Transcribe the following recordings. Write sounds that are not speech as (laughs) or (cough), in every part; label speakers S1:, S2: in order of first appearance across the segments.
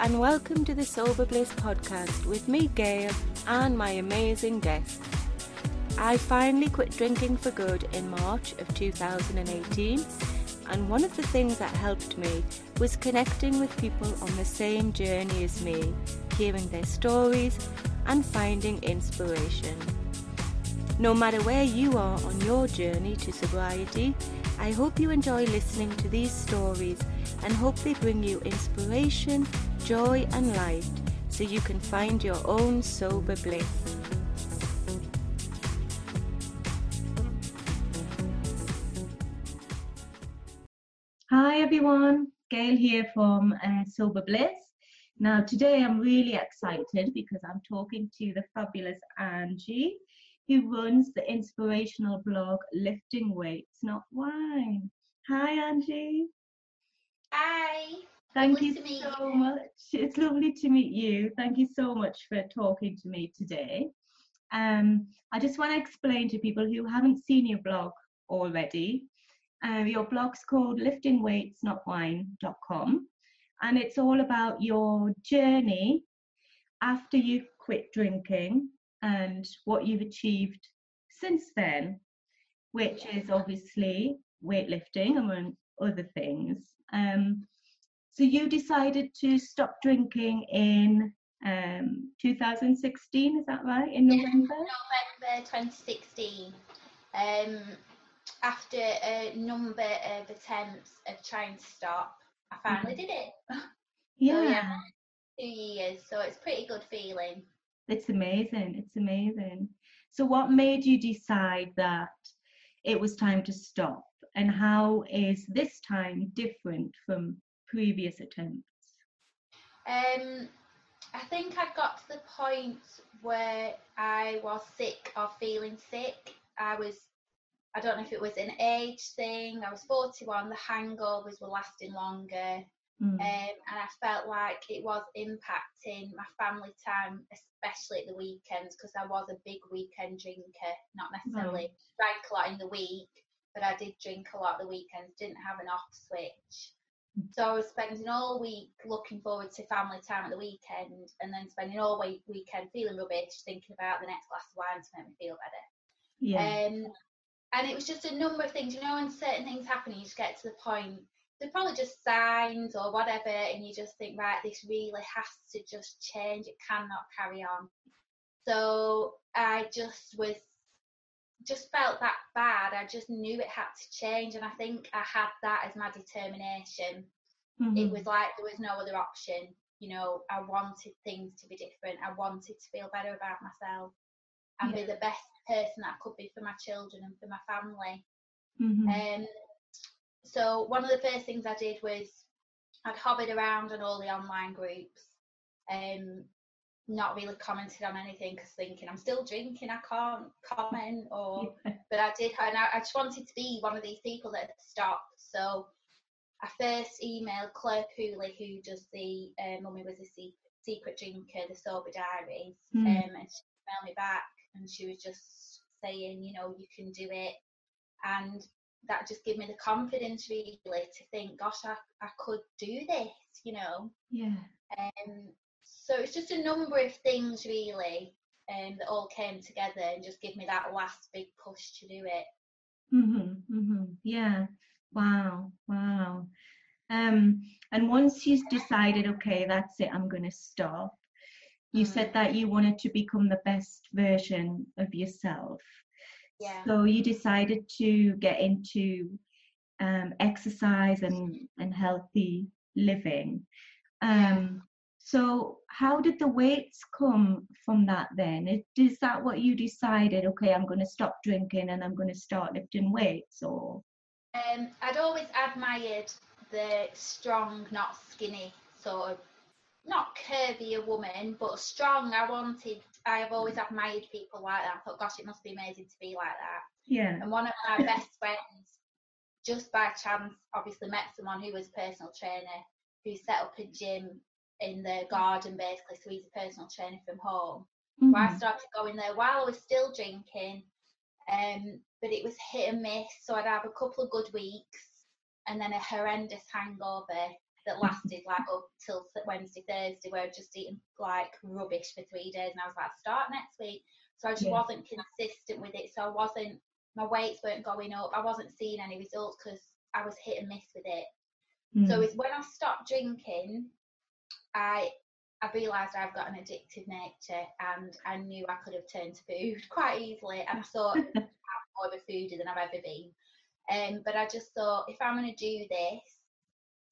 S1: and welcome to the Sober Bliss podcast with me, Gail, and my amazing guest. I finally quit drinking for good in March of 2018, and one of the things that helped me was connecting with people on the same journey as me, hearing their stories and finding inspiration. No matter where you are on your journey to sobriety, I hope you enjoy listening to these stories and hope they bring you inspiration, joy, and light so you can find your own sober bliss. Hi everyone, Gail here from uh, Sober Bliss. Now, today I'm really excited because I'm talking to the fabulous Angie, who runs the inspirational blog Lifting Weights Not Wine. Hi, Angie.
S2: Hi.
S1: Thank you so
S2: you.
S1: much. It's lovely to meet you. Thank you so much for talking to me today. Um, I just want to explain to people who haven't seen your blog already. Um, your blog's called liftingweightsnotwine.com and it's all about your journey after you quit drinking and what you've achieved since then, which is obviously weightlifting among other things. Um, so you decided to stop drinking in um, 2016, is that right? In. November?
S2: November 2016. Um, after a number of attempts of trying to stop, I finally did it. (laughs)
S1: Yeah,
S2: yeah. Two years, so it's pretty good feeling.
S1: it's amazing. It's amazing. So, what made you decide that it was time to stop? And how is this time different from previous attempts?
S2: Um, I think I got to the point where I was sick of feeling sick. I was, I don't know if it was an age thing. I was 41. The hangovers were lasting longer.
S1: Mm.
S2: um, and I felt like it was impacting my family time, especially at the weekends, because I was a big weekend drinker. Not necessarily drank a lot in the week, but I did drink a lot at the weekends. Didn't have an off switch, so I was spending all week looking forward to family time at the weekend, and then spending all week weekend feeling rubbish, thinking about the next glass of wine to make me feel better.
S1: yeah.
S2: Um, and it was just a number of things, you know, when certain things happen, you just get to the point, they're probably just signs or whatever, and you just think, right, this really has to just change. It cannot carry on. So I just was, just felt that bad. I just knew it had to change, and I think I had that as my determination. It
S1: Mhm.
S2: was like there was no other option. You know, I wanted things to be different. I wanted to feel better about myself and
S1: Yeah.
S2: be the best person that I could be for my children and for my family.
S1: Mhm.
S2: Um, so one of the first things I did was I'd hovered around on all the online groups, um, not really commented on anything because thinking I'm still drinking, I can't comment or (laughs)
S1: Yeah.
S2: but I did, and I, I just wanted to be one of these people that stopped. So I first emailed Clare Pooley, who does the uh, Mummy Was a Se- Secret Drinker, the Sober Diaries,
S1: Mm.
S2: um, and she emailed me back, and she was just saying, you know, you can do it, and that just gave me the confidence really to think, gosh, I, I could do this, you know.
S1: Yeah.
S2: Um, so it's just a number of things really um, that all came together and just give me that last big push to do it.
S1: Mhm. Mhm. Yeah. Wow. Wow. Um, and once you decided, okay, that's it, I'm going to stop. You
S2: Mm.
S1: said that you wanted to become the best version of yourself.
S2: Yeah.
S1: So you decided to get into um, exercise and, and healthy living. Um, So how did the weights come from that then? It- Is that what you decided? Okay, I'm going to stop drinking and I'm going to start lifting weights, or
S2: Um, I'd always admired the strong, not skinny, sort of, not curvy a woman, but strong. I wanted, I have always admired people like that. I thought, gosh, it must be amazing to be like that.
S1: yeah,
S2: And one of my (laughs) best friends, just by chance, obviously met someone who was a personal trainer who set up a gym in the garden basically, so he's a personal trainer from home. So I
S1: Mhm.
S2: started going there while I was still drinking, um, but it was hit and miss. So I'd have a couple of good weeks and then a horrendous hangover, that lasted (laughs) like up till Wednesday, Thursday, where I was just eating like rubbish for three days, and I was like, start next week. So I just
S1: Yeah.
S2: wasn't consistent with it. So I wasn't, my weights weren't going up. I wasn't seeing any results because I was hit and miss with it. So
S1: Mm.
S2: it's when I stopped drinking, I I realised I've got an addictive nature, and I knew I could have turned to food (laughs) quite easily. And I thought (laughs) I'm more of a foodie than I've ever been. Um, but I just thought if I'm going to do this,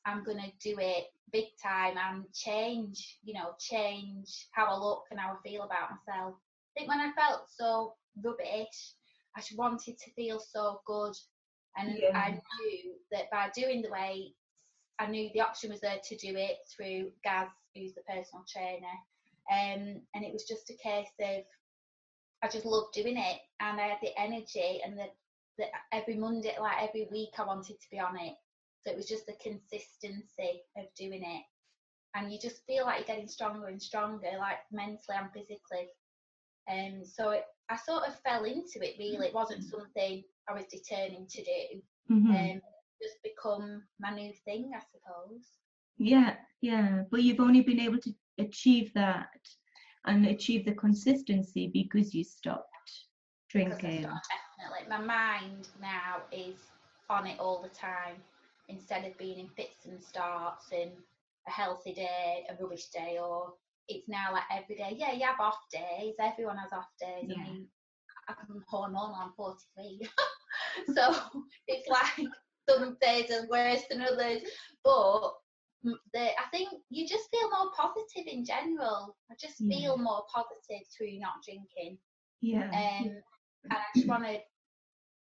S2: I'm going to do it big time and change, you know, change how I look and how I feel about myself. I think when I felt so rubbish, I just wanted to feel so good. And
S1: Yeah.
S2: I knew that by doing the weights, I knew the option was there to do it through Gaz, who's the personal trainer. Um, and it was just a case of I just loved doing it and I had the energy and the, the every Monday, like every week, I wanted to be on it. So it was just the consistency of doing it. And you just feel like you're getting stronger and stronger, like mentally and physically. Um, so it, I sort of fell into it really. It wasn't something I was determined to do.
S1: Mhm.
S2: Um, just become my new thing, I suppose.
S1: Yeah, yeah. But you've only been able to achieve that and achieve the consistency because you stopped drinking.
S2: stopped, definitely. My mind now is on it all the time instead of being in fits and starts and a healthy day, a rubbish day, or it's now like every day. Yeah, you have off days. Everyone has off days.
S1: Yeah.
S2: I mean, I'm hormonal, I'm 43. (laughs) so it's like some days are worse than others. But the, I think you just feel more positive in general. I just
S1: Yeah.
S2: feel more positive through not drinking.
S1: Yeah.
S2: Um, and I just want to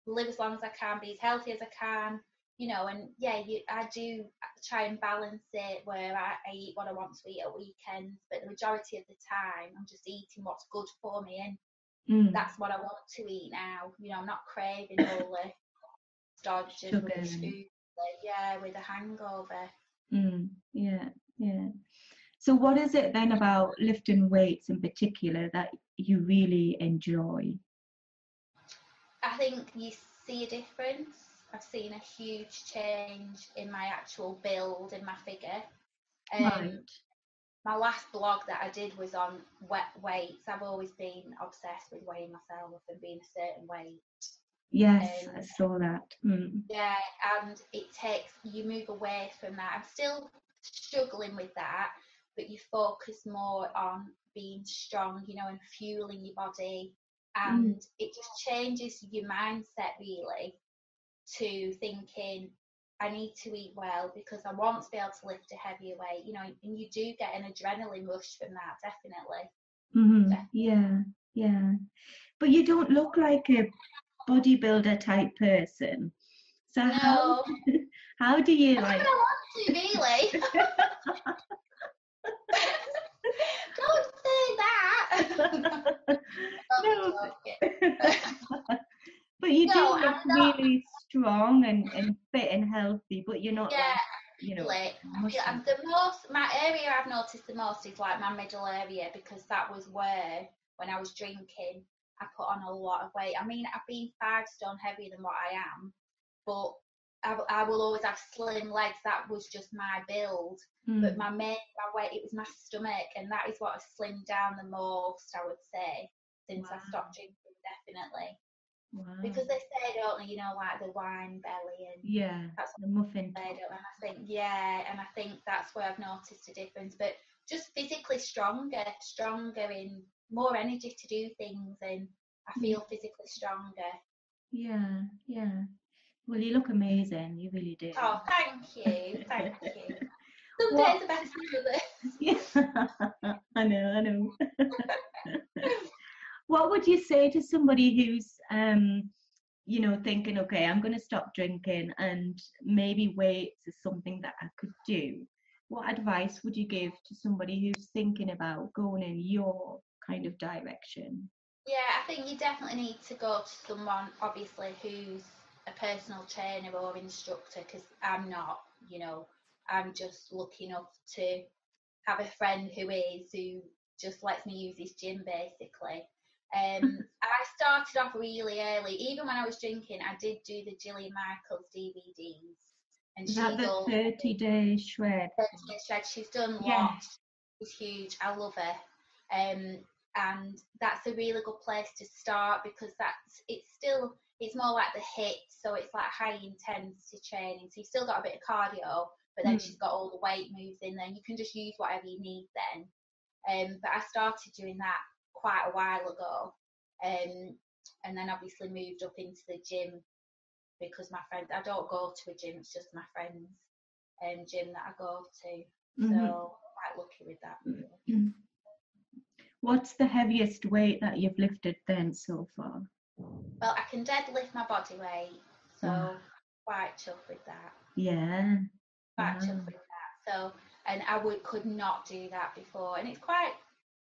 S2: live as long as I can, be as healthy as I can, you know. And yeah, you, I do try and balance it where I, I eat what I want to eat at weekends, but the majority of the time I'm just eating what's good for me, and
S1: Mm.
S2: that's what I want to eat now. You know, I'm not craving all the
S1: Sugar
S2: rubbish
S1: and-
S2: food. Yeah, with a hangover.
S1: Mm, yeah, yeah. So, what is it then about lifting weights in particular that you really enjoy?
S2: I think you see a difference. I've seen a huge change in my actual build in my figure. Um,
S1: Right.
S2: My last blog that I did was on wet weights. I've always been obsessed with weighing myself and being a certain weight.
S1: Yes, I
S2: um,
S1: saw that. Mm.
S2: Yeah, and it takes you move away from that. I'm still struggling with that, but you focus more on being strong, you know, and fueling your body. And it just changes your mindset really to thinking, I need to eat well because I want to be able to lift a heavier weight, you know, and you do get an adrenaline rush from that, definitely.
S1: hmm
S2: Definitely.
S1: Yeah, yeah. But you don't look like a bodybuilder type person. So how
S2: No, (laughs)
S1: how do you
S2: I
S1: like?
S2: don't want to really. (laughs) (laughs) don't say that.
S1: No. but you do
S2: No,
S1: look really strong and, and fit and healthy, but you're not
S2: Yeah,
S1: like, you know,
S2: like the most my area I've noticed the most is like my middle area because that was where when I was drinking I put on a lot of weight. I mean I've been five stone heavier than what I am, but I will always have slim legs. That was just my build. But
S1: Mm,
S2: my main my weight it was my stomach, and that is what has slimmed down the most. I would say since I stopped drinking, definitely
S1: wow.
S2: because they say don't they, you know like the wine belly and
S1: yeah,
S2: that's
S1: the muffin
S2: I don't, and I think yeah, and I think that's where I've noticed a difference. But just physically stronger, stronger in more energy to do things, and I feel physically stronger.
S1: Yeah, yeah. Well, you look amazing. You really do.
S2: Oh, thank you, thank you. (laughs) Some
S1: What-
S2: days are better than others.
S1: Yeah, (laughs) I know, I know. (laughs) what would you say to somebody who's, um, you know, thinking, okay, I'm going to stop drinking and maybe weights is something that I could do? What advice would you give to somebody who's thinking about going in your kind of direction?
S2: Yeah, I think you definitely need to go to someone, obviously, who's a personal trainer or instructor, because I'm not, you know, I'm just lucky enough to have a friend who is, who just lets me use his gym basically. Um, (laughs) I started off really early. Even when I was drinking, I did do the Jillian Michaels DVDs. And
S1: Is that
S2: she's
S1: the
S2: all
S1: 30 day shred?
S2: 30 Day Shred. She's done
S1: Yeah.
S2: lots. She's huge. I love her. Um, and that's a really good place to start because that's it's still it's more like the HIIT, so it's like high intensity training. So you've still got a bit of cardio, but then
S1: Mm.
S2: she's got all the weight moves in there. You can just use whatever you need then. Um, but I started doing that quite a while ago, um, and then obviously moved up into the gym because my friends. I don't go to a gym; it's just my friends' um, gym that I go to. So
S1: Mhm.
S2: quite lucky with that. really.
S1: What's the heaviest weight that you've lifted then so far?
S2: Well, I can deadlift my body weight, so
S1: Wow.
S2: quite chuffed with that.
S1: Yeah.
S2: Quite
S1: Wow.
S2: chuffed with that. So, and I would could not do that before, and it's quite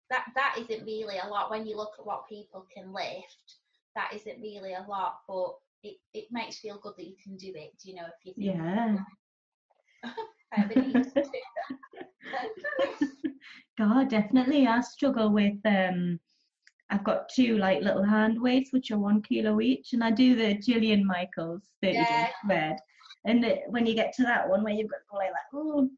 S2: that that isn't really a lot when you look at what people can lift. That isn't really a lot, but it, it makes feel good that you can do it. Do you know if you think
S1: Yeah. (laughs)
S2: I have a to do that. (laughs) (laughs)
S1: God, definitely. I struggle with um I've got two like little hand weights which are one kilo each and I do the Jillian Michaels 30
S2: Yeah.
S1: spread. And the, when you get to that one where you've got to go like that, oh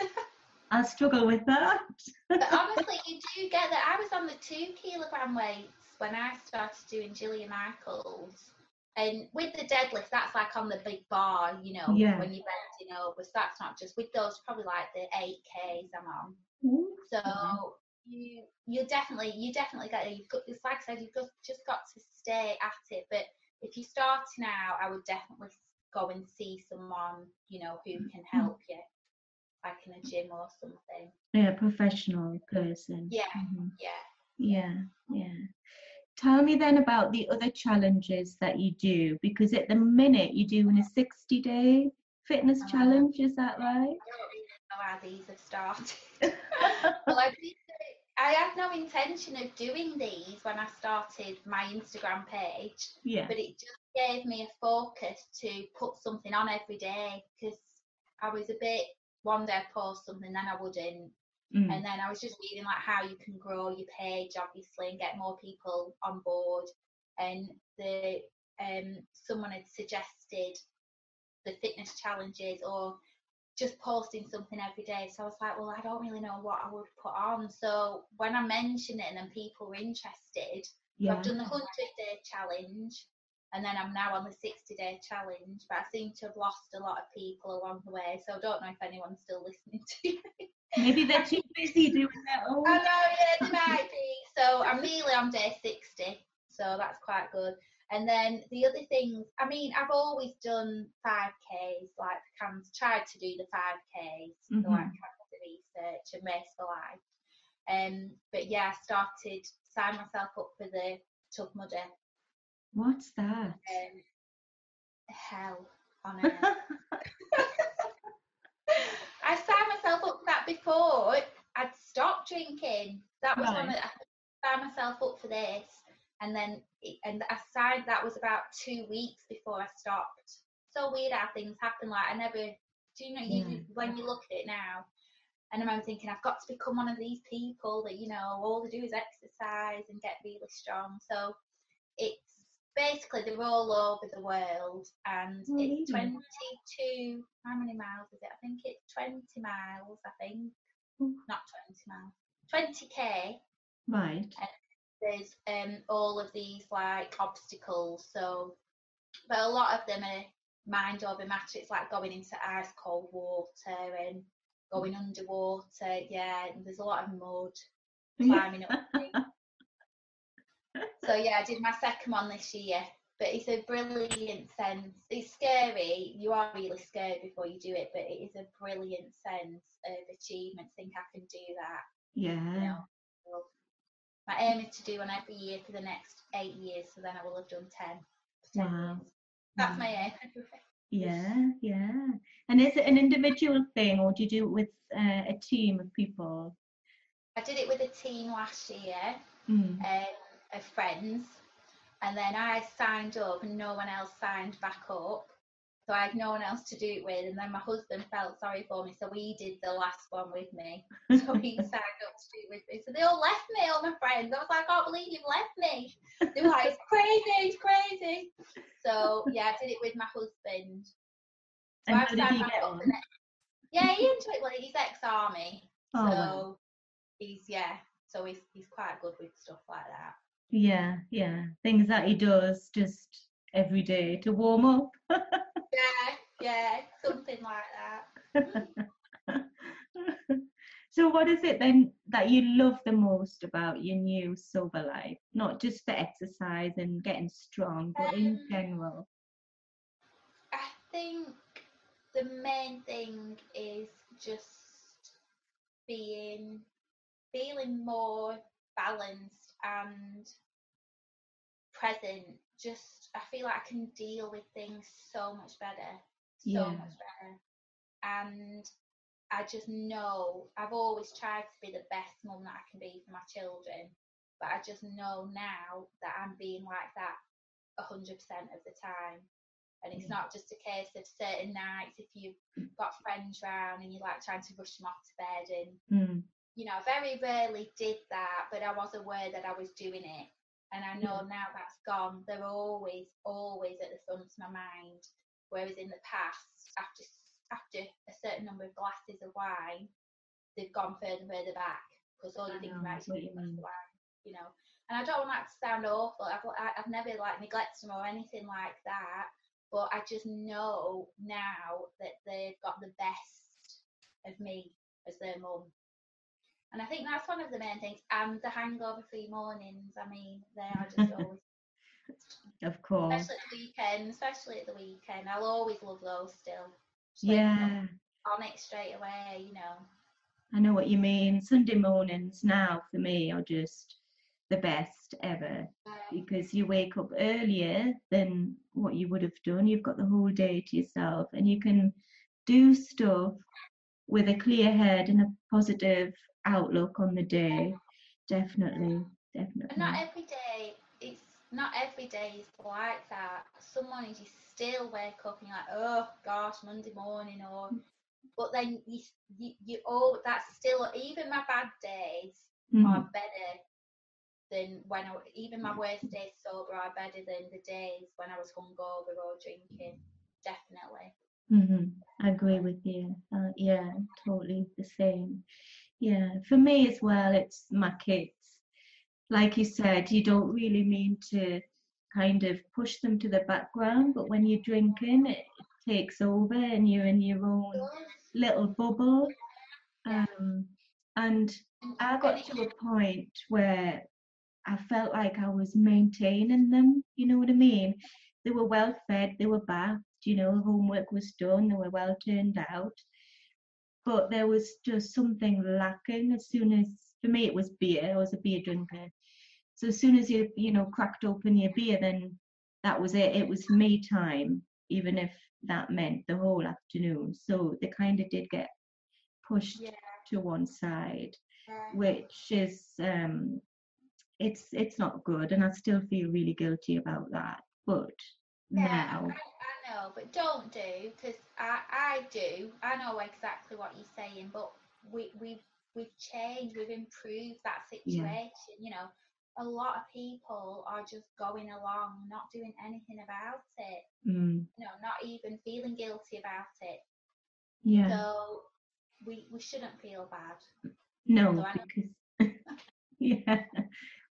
S1: (laughs) I struggle with that.
S2: but (laughs) honestly, you do get that. I was on the two kilogram weights when I started doing Jillian Michaels. And with the deadlift, that's like on the big bar, you know,
S1: Yeah.
S2: when you're bending over. So that's not just with those, probably like the 8Ks I'm on.
S1: Ooh.
S2: So
S1: Mhm.
S2: you you definitely you definitely get you've got it's like I said you've got, just got to stay at it. But if you're starting out, I would definitely go and see someone you know who can help you, like in a gym or something.
S1: Yeah, professional person.
S2: Yeah,
S1: Mhm.
S2: yeah.
S1: Yeah, yeah. Tell me then about the other challenges that you do because at the minute you're doing a 60 day fitness
S2: Uh-huh.
S1: challenge, is that right?
S2: I don't really know how these have started. (laughs) well, I, did, I had no intention of doing these when I started my Instagram page.
S1: Yeah.
S2: but it just gave me a focus to put something on every day because I was a bit one day I'd post something then I wouldn't
S1: Mm.
S2: and then I was just reading like how you can grow your page obviously and get more people on board and the um someone had suggested the fitness challenges or just posting something every day so I was like well I don't really know what I would put on so when I mentioned it and then people were interested so
S1: yeah.
S2: I've done the 100 day challenge and then I'm now on the 60 day challenge, but I seem to have lost a lot of people along the way, so I don't know if anyone's still listening to me.
S1: Maybe they're (laughs) too busy doing their
S2: I
S1: own.
S2: know, yeah, they might be. So I'm nearly on day 60, so that's quite good. And then the other things, I mean, I've always done 5Ks, like Cam's tried to do the 5Ks,
S1: Mhm.
S2: so like cancer research and race for life. Um, but yeah, I started signing myself up for the Tough Mudder
S1: What's that?
S2: um, hell on (laughs) earth. I signed myself up for that before I'd stopped drinking. That was
S1: Right.
S2: that I signed myself up for this, and then it, and I signed that was about two weeks before I stopped. So weird how things happen. Like I never, do you know, you hmm.
S1: Yeah.
S2: when you look at it now. And I remember thinking, I've got to become one of these people that, you know, all they do is exercise and get really strong. So it's basically they're all over the world and
S1: Oh,
S2: it's 22 how many miles is it i think it's 20 miles i think not 20 miles 20k
S1: Right.
S2: There's um all of these like obstacles so but a lot of them are mind over matter it's like going into ice cold water and going underwater yeah and there's a lot of mud (laughs) climbing up. So yeah, I did my second one this year, but it's a brilliant sense. It's scary. You are really scared before you do it, but it is a brilliant sense of achievement. Think I can do that. You
S1: Yeah.
S2: know. My aim is to do one every year for the next eight years, so then I will have done ten.
S1: Wow.
S2: That's my aim.
S1: Yeah, yeah. And is it an individual thing or do you do it with uh, a team of people?
S2: I did it with a team last year.
S1: Mm.
S2: um, of friends, and then I signed up, and no one else signed back up. So I had no one else to do it with, and then my husband felt sorry for me, so he did the last one with me. So he (laughs) signed up to do it with me. So they all left me, all my friends. I was like, I can't believe you've left me. They were like, it's crazy, it's crazy. So yeah, I did it with my husband. So
S1: and how did he get on?
S2: Yeah, he enjoyed. Well, he's ex-army,
S1: Oh,
S2: so
S1: wow.
S2: he's yeah. So he's he's quite good with stuff like that.
S1: Yeah, yeah. Things that he does just every day to warm up. (laughs)
S2: Yeah, yeah, something like that. (laughs)
S1: so what is it then that you love the most about your new sober life? Not just the exercise and getting strong, but in
S2: Um,
S1: general.
S2: I think the main thing is just being feeling more balanced and present. Just I feel like I can deal with things so much better, so
S1: Yeah.
S2: much better. And I just know I've always tried to be the best mum that I can be for my children, but I just know now that I'm being like that a hundred percent of the time. And it's
S1: Yeah.
S2: not just a case of certain nights if you've got friends round and you're like trying to rush them off to bed and
S1: Mm.
S2: you know, I very rarely did that, but I was aware that I was doing it. And I know now that's gone. They're always, always at the front of my mind. Whereas in the past, after after a certain number of glasses of wine, they've gone further and further back because all thinking about is drinking glass of wine, you know. And I don't want that to sound awful. I've, I've never like neglected them or anything like that. But I just know now that they've got the best of me as their mum. And I think that's one of the main things. And the hangover free mornings, I mean, they are just (laughs) always,
S1: Of course.
S2: especially at the weekend, especially at the weekend. I'll always love those still. Just
S1: Yeah.
S2: On it straight away, you know.
S1: I know what you mean. Sunday mornings now for me are just the best ever because you wake up earlier than what you would have done. You've got the whole day to yourself and you can do stuff with a clear head and a positive outlook on the day. Definitely,
S2: And
S1: definitely.
S2: not every day, it's not every day is like that. Some mornings you still wake up and you're like, oh gosh, Monday morning, or but then you you, you all that's still even my bad days
S1: Mhm,
S2: are better than when I even my worst (laughs) days sober are better than the days when I was hungover or drinking. Definitely.
S1: mhm. I agree with you. Uh, yeah, totally the same. Yeah, for me as well, it's my kids. Like you said, you don't really mean to kind of push them to the background, but when you're drinking, it takes over and you're in your own little bubble. Um, and I got to a point where I felt like I was maintaining them. You know what I mean? They were well fed, they were bathed, you know, homework was done, they were well turned out. But there was just something lacking as soon as, for me, it was beer. I was a beer drinker. So as soon as you, you know, cracked open your beer, then that was it. It was me time, even if that meant the whole afternoon. So they kind of did get pushed
S2: Yeah.
S1: to one side
S2: Yeah.
S1: which is um it's it's not good and i still feel really guilty about that but
S2: Yeah,
S1: now
S2: I, I know, but don't do because I, I do. I know exactly what you're saying, but we we we've changed, we've improved that
S1: Yeah.
S2: situation. You know, a lot of people are just going along, not doing anything about it.
S1: mm,
S2: You know, not even feeling guilty about it.
S1: yeah
S2: So we we shouldn't feel bad.
S1: no
S2: so
S1: because (laughs) yeah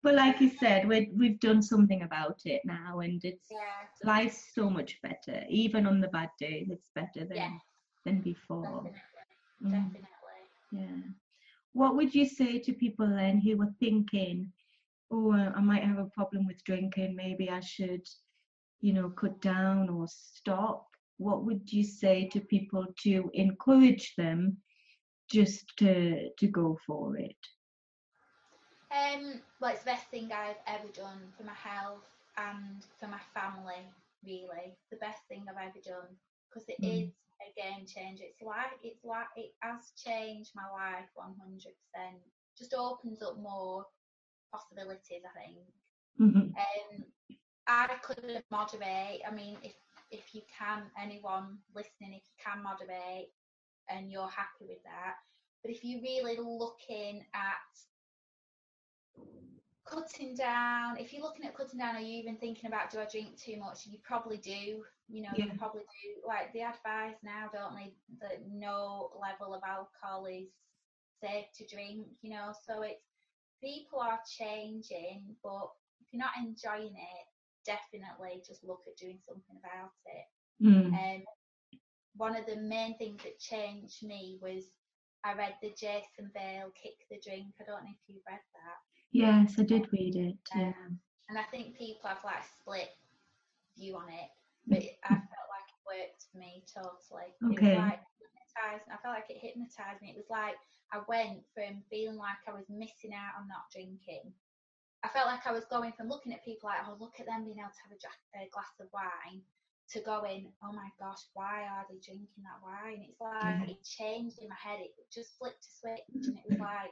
S1: but like you said we we've done something about it now and it's
S2: Yeah,
S1: life's so much better even on the bad days it's better than
S2: Yeah.
S1: than before
S2: definitely,
S1: Mm.
S2: definitely.
S1: Yeah. What would you say to people then who were thinking, oh, I might have a problem with drinking, maybe I should, you know, cut down or stop? What would you say to people to encourage them just to to go for it?
S2: Um, well, it's the best thing I've ever done for my health and for my family. Really, the best thing I've ever done because it is
S1: Mm.
S2: a game changer. It's like it's like it has changed my life one hundred percent. Just opens up more possibilities. I think.
S1: Mhm.
S2: Um, I couldn't moderate. I mean, if if you can, anyone listening, if you can moderate and you're happy with that, but if you're really looking at cutting down. If you're looking at cutting down, or you even thinking about do I drink too much? You probably do. You know,
S1: Yeah.
S2: you probably do. Like the advice now, don't they? That no level of alcohol is safe to drink. You know, so it's people are changing, but if you're not enjoying it, definitely just look at doing something about it.
S1: Mm.
S2: Um, one of the main things that changed me was I read the Jason Vale Kick the Drink. I don't know if you've read that.
S1: Yes, I did read it. Yeah.
S2: Um, and I think people have like split view on it, but I (laughs) felt like it worked for me totally. It
S1: Okay.
S2: was like hypnotised. I felt like it hypnotised me. It was like I went from feeling like I was missing out on not drinking. I felt like I was going from looking at people like, oh, look at them being able to have a, a glass of wine, to going, oh my gosh, why are they drinking that wine? It's like
S1: Yeah.
S2: it changed in my head. It just flipped a switch, and it was like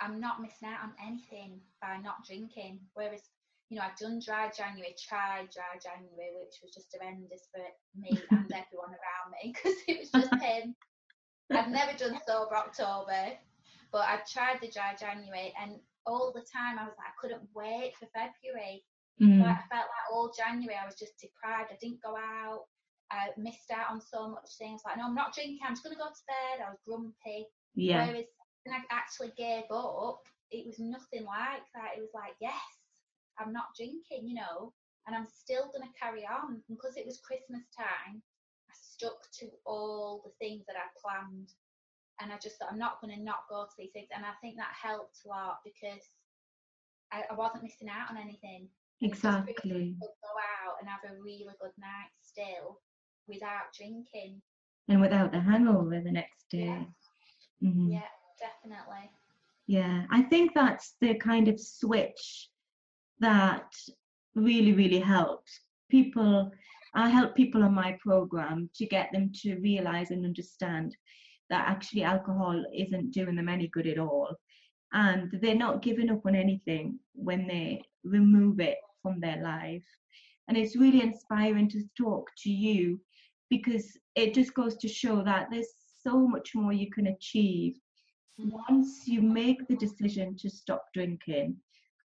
S2: I'm not missing out on anything by not drinking. Whereas, you know, I've done dry January, tried dry January, which was just horrendous for me and (laughs) everyone around me because it was just him. I've never done sober October, but I've tried the dry January, and all the time I was like, I couldn't wait for February.
S1: Mm.
S2: Like, I felt like all January I was just deprived. I didn't go out. I missed out on so much things. Like, no, I'm not drinking. I'm just going to go to bed. I was grumpy.
S1: Yeah.
S2: Whereas when I actually gave up, it was nothing like that. It was like, yes, I'm not drinking, you know, and I'm still going to carry on. And because it was Christmas time, I stuck to all the things that I planned. And I just thought, I'm not going to not go to these things. And I think that helped a lot because I, I wasn't missing out on anything. And it just proved that
S1: Exactly.
S2: go out and have a really good night still without drinking.
S1: And without the hangover the next day.
S2: Yeah.
S1: Mhm.
S2: Yeah, definitely.
S1: Yeah, I think that's the kind of switch that really, really helps people. I help people on my program to get them to realize and understand that actually alcohol isn't doing them any good at all. And they're not giving up on anything when they remove it from their life. And it's really inspiring to talk to you because it just goes to show that there's so much more you can achieve once you make the decision to stop drinking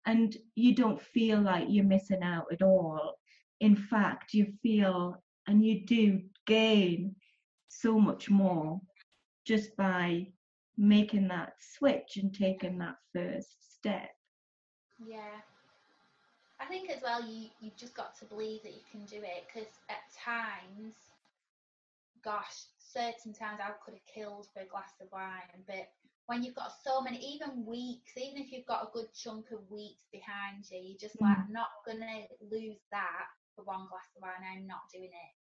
S1: and you don't feel like you're missing out at all in fact you feel and you do gain so much more just by making that switch and taking that first step
S2: Yeah. I think as well, you you've just got to believe that you can do it because at times, gosh, certain times I could have killed for a glass of wine, but when you've got so many, even weeks, even if you've got a good chunk of weeks behind you, you're just like, mm. I'm not gonna lose that for one glass of wine. I'm not doing it.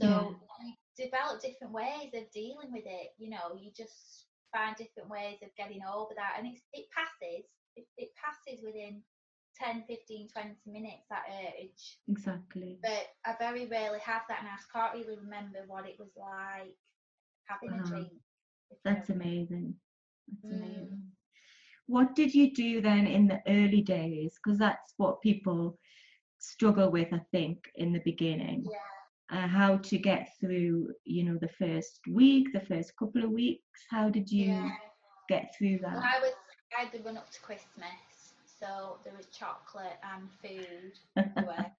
S2: So
S1: Yeah.
S2: you develop different ways of dealing with it. You know, you just find different ways of getting over that, and it's, it passes. It, it passes within 10, 15, 20 minutes that urge.
S1: exactly
S2: But I very rarely have that, and I can't really remember what it was like having
S1: Wow.
S2: a uh-huh. drink.
S1: that's amazing
S2: Mm.
S1: what did you do then in the early days because that's what people struggle with i think in the beginning
S2: Yeah.
S1: uh, how to get through you know the first week the first couple of weeks how did you
S2: Yeah.
S1: get through
S2: Well,
S1: that
S2: I was I had the run up to Christmas, so there was chocolate and food everywhere.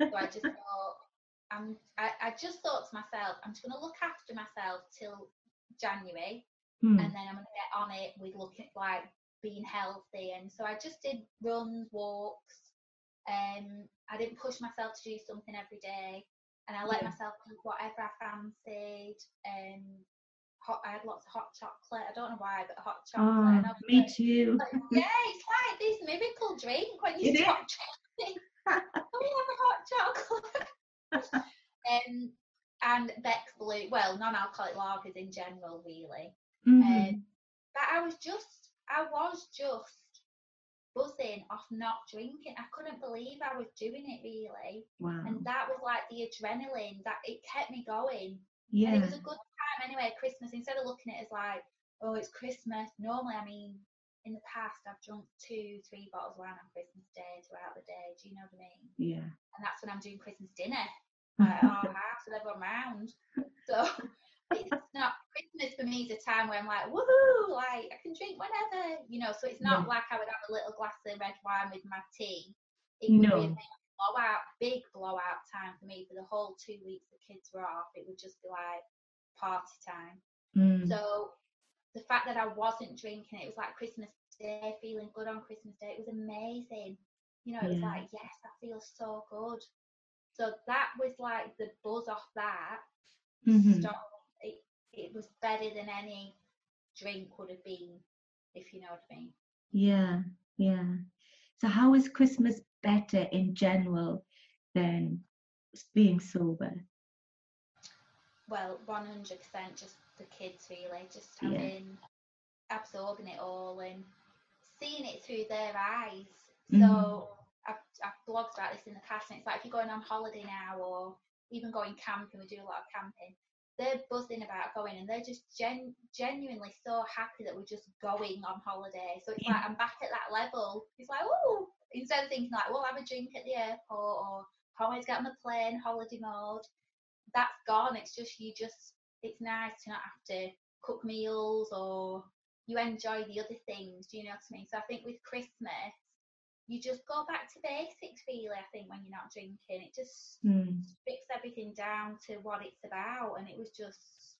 S2: so I just (laughs) thought, I'm, I, I just thought to myself, I'm just going to look after myself till January,
S1: Hmm.
S2: and then I'm going to get on it with looking at like being healthy. And so I just did runs, walks. Um, I didn't push myself to do something every day, and I let
S1: Yeah.
S2: myself eat whatever I fancied. Um, hot, I had lots of hot chocolate. I don't know why, but hot chocolate.
S1: oh
S2: and I was
S1: me
S2: like-
S1: too
S2: like, yeah, it's like this miracle drink when you
S1: It
S2: stop drinking. (laughs) oh, we have a hot chocolate. (laughs) um, and Beck's Blue, well, non-alcoholic lagers in general, really.
S1: Mhm.
S2: Um, but I was just, I was just buzzing off not drinking. I couldn't believe I was doing it, really.
S1: wow
S2: And that was like the adrenaline that it kept me going.
S1: yeah
S2: And it was a good time anyway, Christmas. Instead of looking at it as like, oh, it's Christmas. Normally, I mean, in the past, I've drunk two, three bottles of wine on Christmas Day throughout the day. Do you know what I mean?
S1: yeah
S2: And that's when I'm doing Christmas dinner at our house with everyone round. So (laughs) it's not, Christmas for me is a time where I'm like, woohoo, like I can drink whenever, you know. So it's not
S1: Yeah.
S2: like I would have a little glass of red wine with my tea. It would be
S1: No.
S2: a big blowout, big blowout time for me for the whole two weeks the kids were off. It would just be like party time.
S1: Mm.
S2: So the fact that I wasn't drinking, it was like Christmas Day, feeling good on Christmas Day. It was amazing. You know, it was like, yes, I feel so good. So that was like the buzz off that. mm-hmm. It, was better than any drink would have been, if you know what I mean.
S1: Yeah, yeah. So how is Christmas better in general than being sober?
S2: Well, 100% just the kids really, just
S1: Yeah.
S2: having, absorbing it all and seeing it through their eyes.
S1: Mhm.
S2: So I've, I've blogged about this in the past, and it's like if you're going on holiday now or even going camping, we do a lot of camping, they're buzzing about going and they're just gen- genuinely so happy that we're just going on holiday. So it's like I'm back at that level. It's like, oh, instead of thinking like, well, have a drink at the airport or can't wait to get on the plane, holiday mode, that's gone. It's just, you just, it's nice to not have to cook meals or you enjoy the other things. Do you know what I mean? So I think with Christmas, you just go back to basics, really. I think when you're not drinking, it just
S1: Mm.
S2: strips everything down to what it's about, and it was just,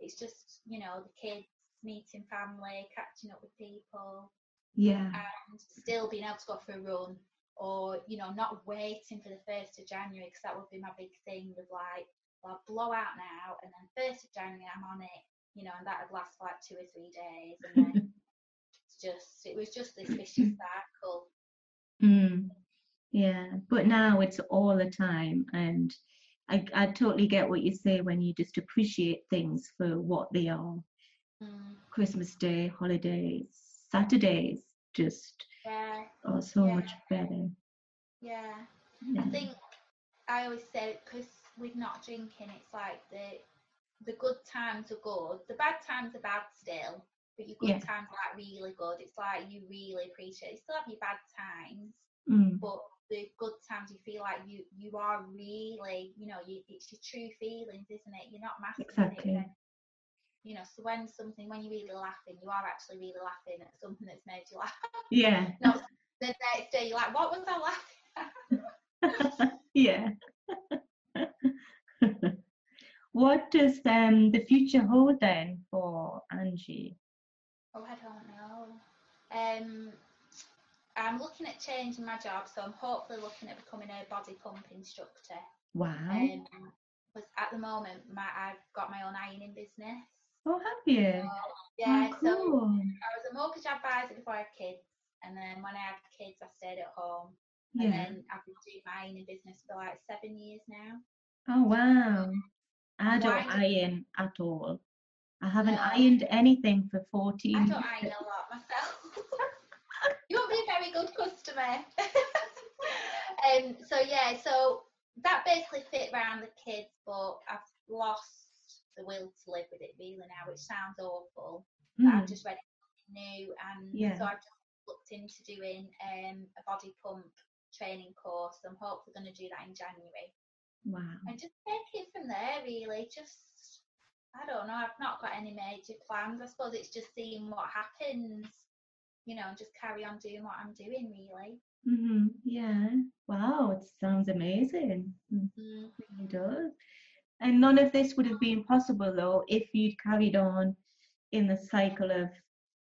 S2: it's just you know the kids meeting family, catching up with people,
S1: Yeah,
S2: and still being able to go for a run, or you know not waiting for the first of January because that would be my big thing with like, well, I'll blow out now, and then first of January I'm on it, you know, and that would last for like two or three days, and then (laughs) it's just it was just this vicious cycle.
S1: Mm. yeah. But now it's all the time, and I I totally get what you say when you just appreciate things for what they are.
S2: Mm,
S1: Christmas Day, holidays, Saturdays, just
S2: yeah,
S1: are so
S2: Yeah.
S1: much better.
S2: yeah.
S1: Yeah.
S2: I think I always say because with not drinking, it's like the the good times are good, the bad times are bad still, but your good
S1: Yeah.
S2: times are like really good. It's like you really appreciate. You still have your bad times,
S1: Mm.
S2: but the good times you feel like you you are really, you know, you, it's your true feelings, isn't it? You're not masking
S1: Exactly.
S2: it. You know, so when something when you're really laughing, you are actually really laughing at something that's made you laugh.
S1: Yeah, (laughs)
S2: No, the next day you're like, what was I laughing at? (laughs)
S1: yeah. (laughs) what does um the future hold then for Angie?
S2: Oh, I don't know. Um, I'm looking at changing my job, so I'm hopefully looking at becoming a body pump instructor.
S1: Wow.
S2: Um, because at the moment, my I've got my own ironing business.
S1: oh, have you?
S2: Yeah,
S1: oh,
S2: so. I was a mortgage advisor before I had kids, and then when I had kids, I stayed at home, and then I've been doing my ironing business for like seven years now.
S1: Oh, wow. I don't iron at all. I haven't ironed anything for 14
S2: I don't
S1: years.
S2: iron a lot myself. you won't be a very good customer. (laughs) um, so yeah, so that basically fit around the kids, but I've lost the will to live with it really now, which sounds awful.
S1: Mm,
S2: just ready for something new, and
S1: Yeah.
S2: so I've just looked into doing um, a body pump training course. I'm hopefully going to do that in January,
S1: Wow.
S2: and just take it from there. Really, just I don't know. I've not got any major plans. I suppose it's just seeing what happens, you know, and just carry on doing what I'm doing. Really.
S1: hmm Yeah. Wow. It sounds amazing. Mm,
S2: Mm.
S1: It does. And none of this would have been possible though if you'd carried on in the cycle of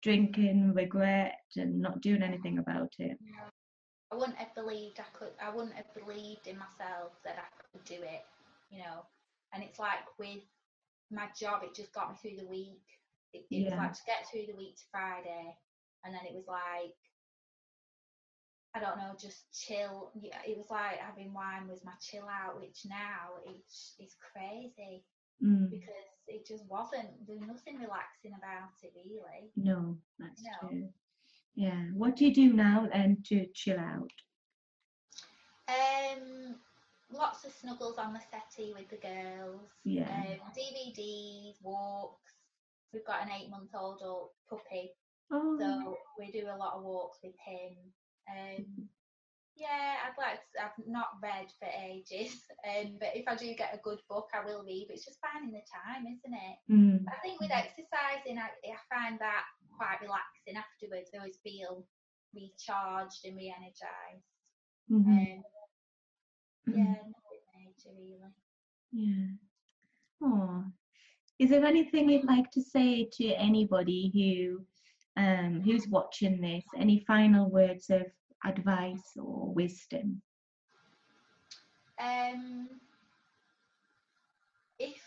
S1: drinking, regret, and not doing anything about it.
S2: No. I wouldn't have believed I could. I wouldn't have believed in myself that I could do it, you know. And it's like with my job, it just got me through the week. It, it was like to get through the week to Friday, and then it was like I don't know, just chill. Yeah, It was like having wine was my chill out, which now it's it's crazy
S1: Mm.
S2: because it just wasn't. There was nothing relaxing about it really.
S1: No, that's
S2: No.
S1: true. Yeah. What do you do now then to chill out?
S2: Um, lots of snuggles on the settee with the girls.
S1: Yeah.
S2: Um, DVDs, walks. We've got an eight-month-old puppy,
S1: Oh,
S2: so we do a lot of walks with him. Um, (laughs) Yeah, I'd like to, I've not read for ages, um, but if I do get a good book, I will read. But it's just finding the time, isn't it?
S1: Mm.
S2: I think with exercising, I, I find that quite relaxing afterwards. I always feel recharged and re-energized.
S1: Mm-hmm.
S2: Um, yeah, no nature really.
S1: Yeah. Oh, is there anything you'd like to say to anybody who um, who's watching this? Any final words of advice or wisdom?
S2: Um, if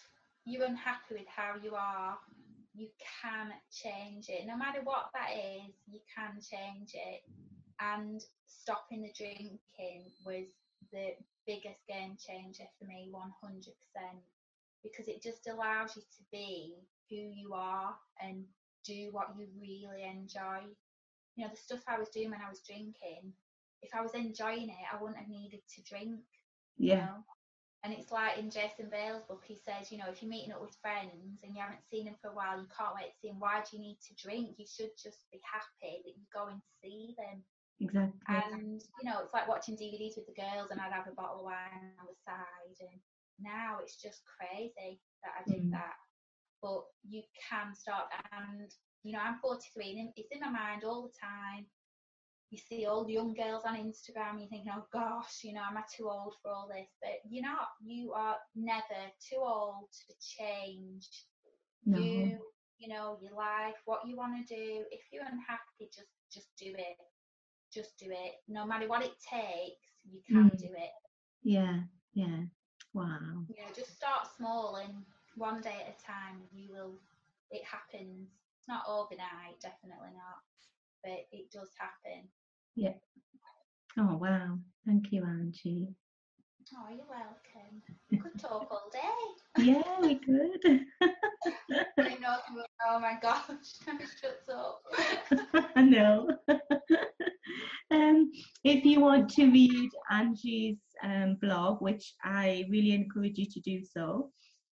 S2: you're unhappy with how you are, you can change it. No matter what that is, you can change it. And stopping the drinking was the biggest game changer for me, 100%, because it just allows you to be who you are and do what you really enjoy. You know, the stuff I was doing when I was drinking, if I was enjoying it, I wouldn't have needed to drink.
S1: Yeah.
S2: know? And it's like in Jason Vale's book, he says, you know, if you're meeting up with friends and you haven't seen them for a while, you can't wait to see them. Why do you need to drink? You should just be happy that you're going to see them.
S1: Exactly.
S2: And you know, it's like watching DVDs with the girls, and I'd have a bottle of wine on the side. And now it's just crazy that I did
S1: Mm.
S2: that. But you can start, and you know, I'm 43, and it's in my mind all the time. You see all the young girls on Instagram, and you're thinking, oh gosh, you know, am I too old for all this? But you're not. You are never too old to change
S1: no.
S2: you you know your life what you want to do if you're unhappy just just do it just do it no matter what it takes you can
S1: Mm.
S2: do it
S1: Yeah. Yeah. Wow.
S2: you know just start small and one day at a time you will it happens it's not overnight definitely not but it does happen Yeah.
S1: Oh wow. Thank you, Angie.
S2: Oh you're welcome we could talk all day
S1: Yeah, we could. (laughs)
S2: I know, oh my gosh (laughs) shut up (laughs)
S1: I know. um, if you want to read Angie's um, blog, which I really encourage you to do so,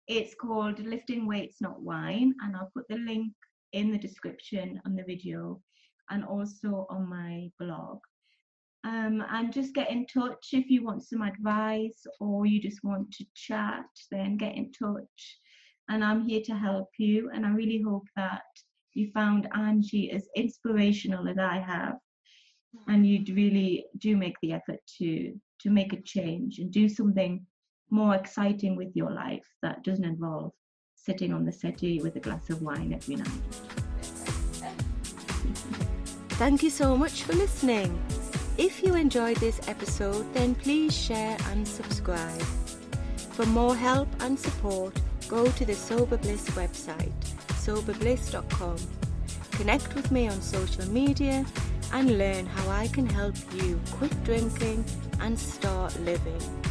S1: it's called Lifting Weights Not Wine, and I'll put the link in the description on the video and also on my blog. Um, and just get in touch if you want some advice or you just want to chat, then get in touch. And I'm here to help you. And I really hope that you found Angie as inspirational as I have, and you really do make the effort to to make a change and do something more exciting with your life that doesn't involve sitting on the settee with a glass of wine every night. Thank you so much for listening. If you enjoyed this episode, then please share and subscribe. For more help and support, go to the Sober Bliss website, soberbliss.com. Connect with me on social media and learn how I can help you quit drinking and start living.